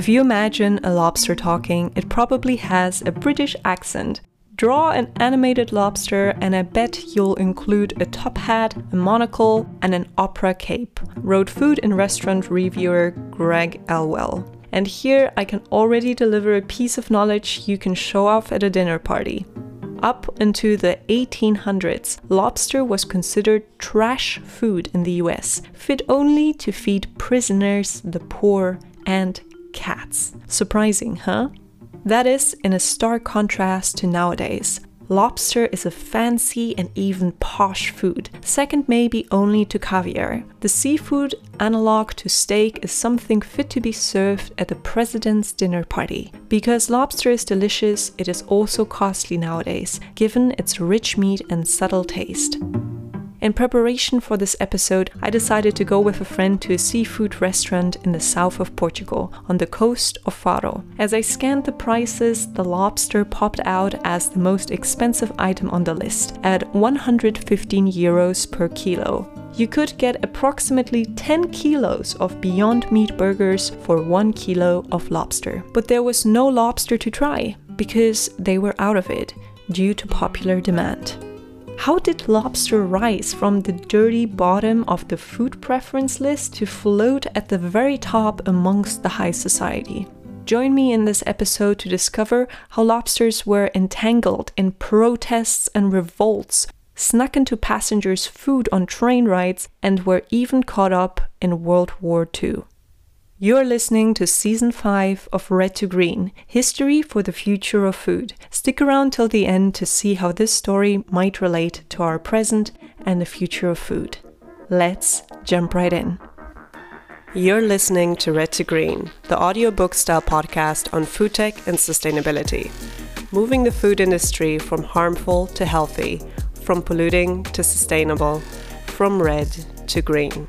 If you imagine a lobster talking, it probably has a British accent. Draw an animated lobster, and I bet you'll include a top hat, a monocle, and an opera cape, wrote food and restaurant reviewer Greg Elwell. And here I can already deliver a piece of knowledge you can show off at a dinner party. Up into the 1800s, lobster was considered trash food in the US, fit only to feed prisoners, the poor, and cats. Surprising, huh? That is in a stark contrast to nowadays. Lobster is a fancy and even posh food, second maybe only to caviar. The seafood analog to steak is something fit to be served at the president's dinner party. Because lobster is delicious, it is also costly nowadays, given its rich meat and subtle taste. In preparation for this episode, I decided to go with a friend to a seafood restaurant in the south of Portugal, on the coast of Faro. As I scanned the prices, the lobster popped out as the most expensive item on the list, at 115 euros per kilo. You could get approximately 10 kilos of Beyond Meat burgers for 1 kilo of lobster. But there was no lobster to try, because they were out of it, due to popular demand. How did lobster rise from the dirty bottom of the food preference list to float at the very top amongst the high society? Join me in this episode to discover how lobsters were entangled in protests and revolts, snuck into passengers' food on train rides, and were even caught up in World War II. You're listening to season 5 of Red to Green History for the Future of Food. Stick around till the end to see how this story might relate to our present and the future of food. Let's jump right in. You're listening to Red to Green, the audiobook style podcast on food tech and sustainability, moving the food industry from harmful to healthy, from polluting to sustainable, from red to green.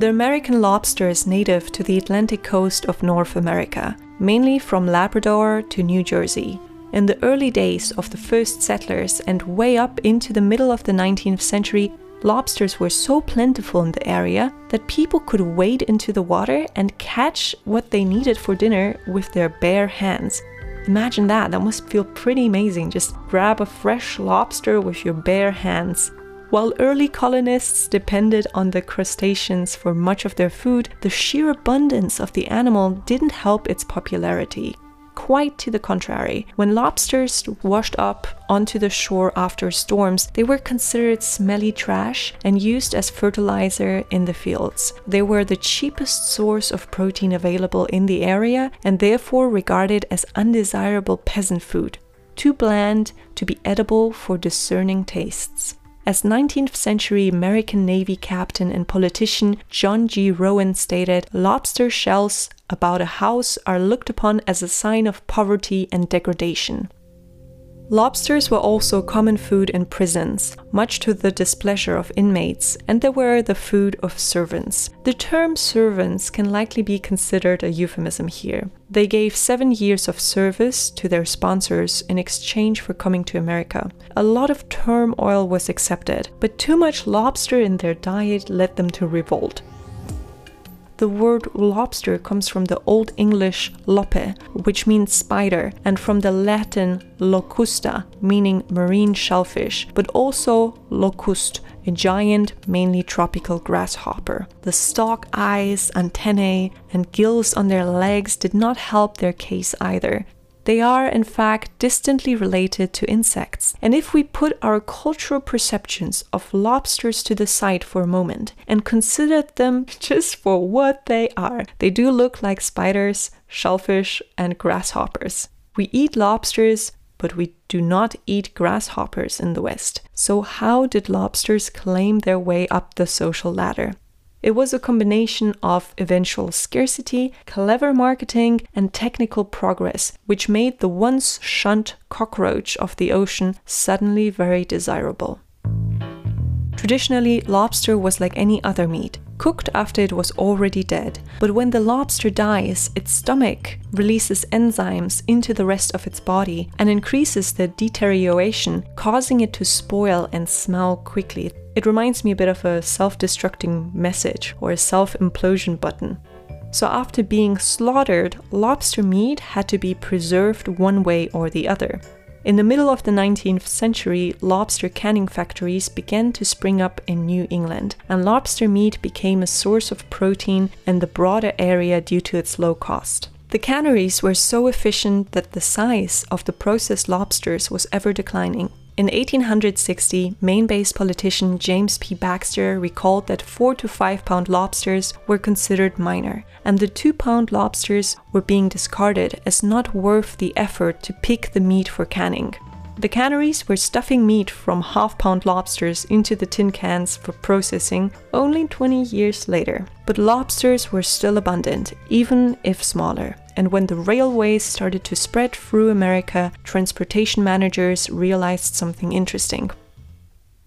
The American lobster is native to the Atlantic coast of North America, mainly from Labrador to New Jersey. In the early days of the first settlers and way up into the middle of the 19th century, lobsters were so plentiful in the area that people could wade into the water and catch what they needed for dinner with their bare hands. Imagine that, that must feel pretty amazing. Just grab a fresh lobster with your bare hands. While early colonists depended on the crustaceans for much of their food, the sheer abundance of the animal didn't help its popularity. Quite to the contrary, when lobsters washed up onto the shore after storms, they were considered smelly trash and used as fertilizer in the fields. They were the cheapest source of protein available in the area and therefore regarded as undesirable peasant food, too bland to be edible for discerning tastes. As 19th century American Navy captain and politician John G. Rowan stated, lobster shells about a house are looked upon as a sign of poverty and degradation. Lobsters were also common food in prisons, much to the displeasure of inmates, and they were the food of servants. The term servants can likely be considered a euphemism here. They gave seven years of service to their sponsors in exchange for coming to America. A lot of turmoil was accepted, but too much lobster in their diet led them to revolt. The word lobster comes from the Old English loppe, which means spider, and from the Latin locusta, meaning marine shellfish, but also locust, a giant, mainly tropical grasshopper. The stalk eyes, antennae, and gills on their legs did not help their case either. They are, in fact, distantly related to insects. And if we put our cultural perceptions of lobsters to the side for a moment and consider them just for what they are, they do look like spiders, shellfish, and grasshoppers. We eat lobsters, but we do not eat grasshoppers in the West. So, how did lobsters claim their way up the social ladder? It was a combination of eventual scarcity, clever marketing, and technical progress, which made the once shunned cockroach of the ocean suddenly very desirable. Traditionally, lobster was like any other meat. cooked after it was already dead. But when the lobster dies, its stomach releases enzymes into the rest of its body and increases the deterioration, causing it to spoil and smell quickly. It reminds me a bit of a self destructing message or a self implosion button. So, after being slaughtered, lobster meat had to be preserved one way or the other. In the middle of the 19th century, lobster canning factories began to spring up in New England, and lobster meat became a source of protein in the broader area due to its low cost. The canneries were so efficient that the size of the processed lobsters was ever declining. In 1860, Maine based politician James P. Baxter recalled that 4 to 5 pound lobsters were considered minor, and the 2 pound lobsters were being discarded as not worth the effort to pick the meat for canning. The canneries were stuffing meat from half pound lobsters into the tin cans for processing only 20 years later. But lobsters were still abundant, even if smaller. And when the railways started to spread through America, transportation managers realized something interesting.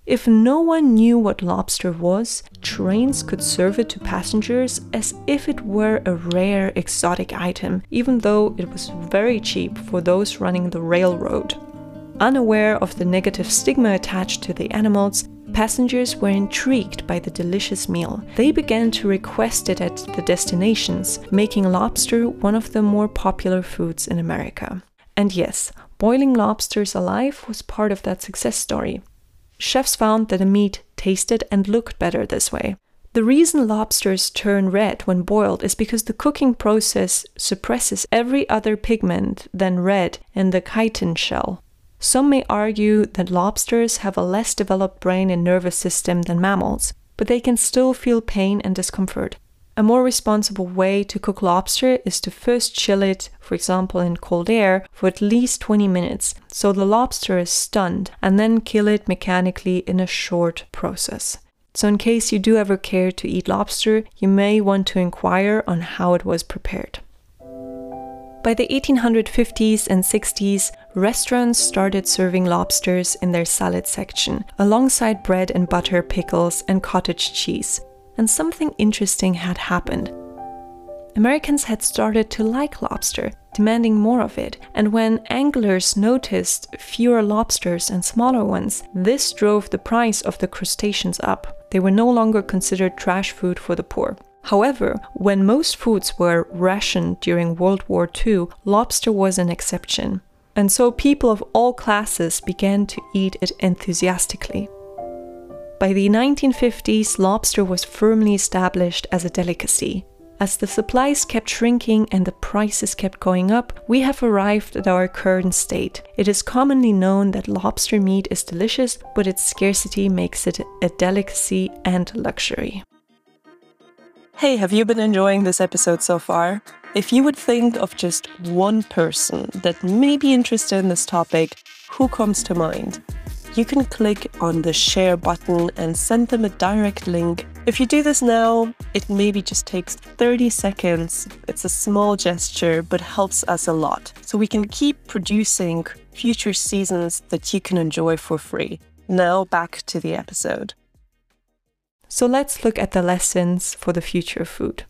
If no one knew what lobster was, trains could serve it to passengers as if it were a rare exotic item, even though it was very cheap for those running the railroad. Unaware of the negative stigma attached to the animals, passengers were intrigued by the delicious meal. They began to request it at the destinations, making lobster one of the more popular foods in America. And yes, boiling lobsters alive was part of that success story. Chefs found that the meat tasted and looked better this way. The reason lobsters turn red when boiled is because the cooking process suppresses every other pigment than red in the chitin shell. Some may argue that lobsters have a less developed brain and nervous system than mammals, but they can still feel pain and discomfort. A more responsible way to cook lobster is to first chill it, for example in cold air, for at least 20 minutes, so the lobster is stunned, and then kill it mechanically in a short process. So, in case you do ever care to eat lobster, you may want to inquire on how it was prepared. By the 1850s and 60s, restaurants started serving lobsters in their salad section, alongside bread and butter, pickles, and cottage cheese. And something interesting had happened. Americans had started to like lobster, demanding more of it, and when anglers noticed fewer lobsters and smaller ones, this drove the price of the crustaceans up. They were no longer considered trash food for the poor. However, when most foods were rationed during World War II, lobster was an exception. And so people of all classes began to eat it enthusiastically. By the 1950s, lobster was firmly established as a delicacy. As the supplies kept shrinking and the prices kept going up, we have arrived at our current state. It is commonly known that lobster meat is delicious, but its scarcity makes it a delicacy and luxury. Hey, have you been enjoying this episode so far? If you would think of just one person that may be interested in this topic, who comes to mind? You can click on the share button and send them a direct link. If you do this now, it maybe just takes 30 seconds. It's a small gesture, but helps us a lot. So we can keep producing future seasons that you can enjoy for free. Now back to the episode. So let's look at the lessons for the future of food.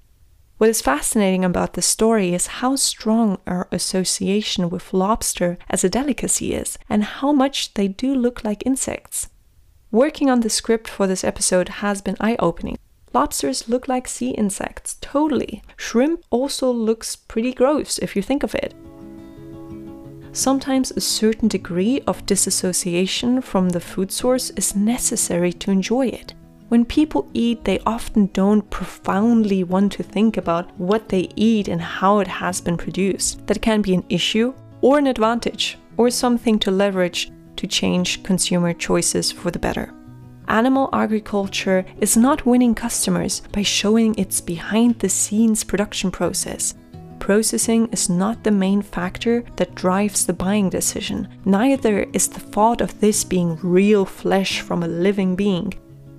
What is fascinating about the story is how strong our association with lobster as a delicacy is, and how much they do look like insects. Working on the script for this episode has been eye opening. Lobsters look like sea insects, totally. Shrimp also looks pretty gross if you think of it. Sometimes a certain degree of disassociation from the food source is necessary to enjoy it. When people eat, they often don't profoundly want to think about what they eat and how it has been produced. That can be an issue or an advantage or something to leverage to change consumer choices for the better. Animal agriculture is not winning customers by showing its behind the scenes production process. Processing is not the main factor that drives the buying decision. Neither is the thought of this being real flesh from a living being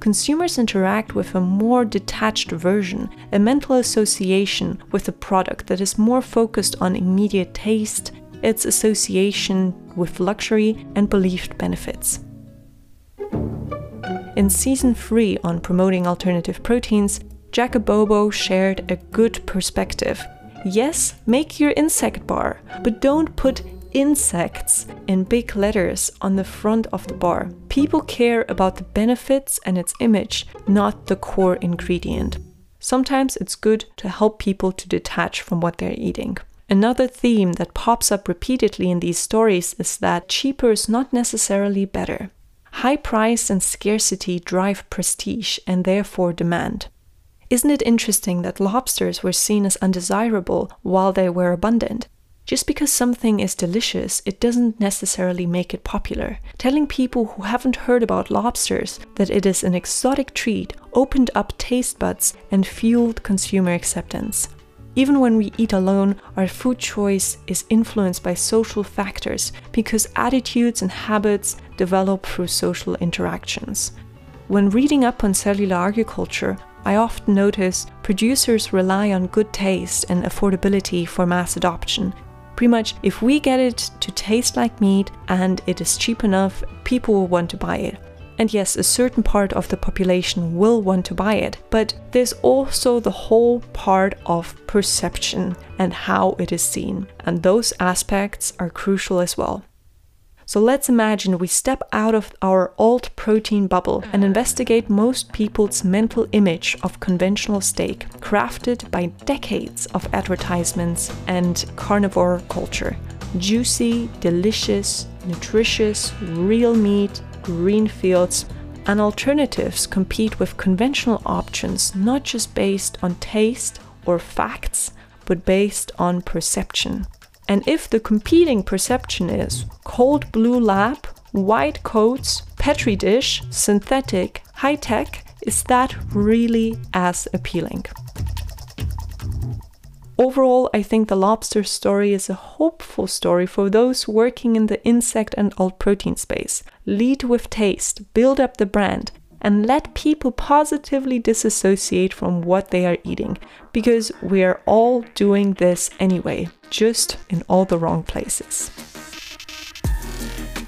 consumers interact with a more detached version, a mental association with a product that is more focused on immediate taste, its association with luxury, and believed benefits. In season 3 on promoting alternative proteins, Jacobobo shared a good perspective. Yes, make your insect bar, but don't put insects in big letters on the front of the bar. People care about the benefits and its image, not the core ingredient. Sometimes it's good to help people to detach from what they're eating. Another theme that pops up repeatedly in these stories is that cheaper is not necessarily better. High price and scarcity drive prestige and therefore demand. Isn't it interesting that lobsters were seen as undesirable while they were abundant? Just because something is delicious, it doesn't necessarily make it popular. Telling people who haven't heard about lobsters that it is an exotic treat opened up taste buds and fueled consumer acceptance. Even when we eat alone, our food choice is influenced by social factors because attitudes and habits develop through social interactions. When reading up on cellular agriculture, I often notice producers rely on good taste and affordability for mass adoption Pretty much, if we get it to taste like meat and it is cheap enough, people will want to buy it. And yes, a certain part of the population will want to buy it, but there's also the whole part of perception and how it is seen, and those aspects are crucial as well. So let's imagine we step out of our alt protein bubble and mm. investigate most people's mental image of conventional steak, crafted by decades of advertisements and carnivore culture. Juicy, delicious, nutritious, real meat, green fields, and alternatives compete with conventional options not just based on taste or facts, but based on perception. And if the competing perception is cold blue lab, white coats, petri dish, synthetic, high tech, is that really as appealing? Overall, I think the lobster story is a hopeful story for those working in the insect and alt protein space. Lead with taste, build up the brand, and let people positively disassociate from what they are eating because we are all doing this anyway, just in all the wrong places.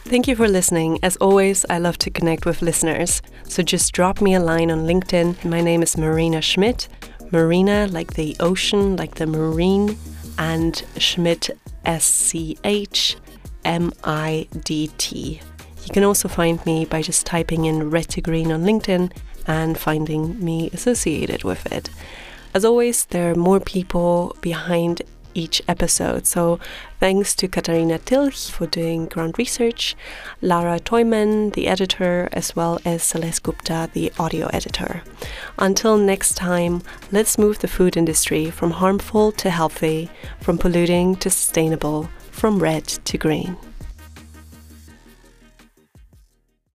Thank you for listening. As always, I love to connect with listeners. So just drop me a line on LinkedIn. My name is Marina Schmidt. Marina, like the ocean, like the marine, and Schmidt, S C H M I D T. You can also find me by just typing in Red to Green on LinkedIn and finding me associated with it. As always, there are more people behind each episode. So thanks to Katarina Tilch for doing ground research, Lara Toyman, the editor, as well as Celeste Gupta, the audio editor. Until next time, let's move the food industry from harmful to healthy, from polluting to sustainable, from red to green.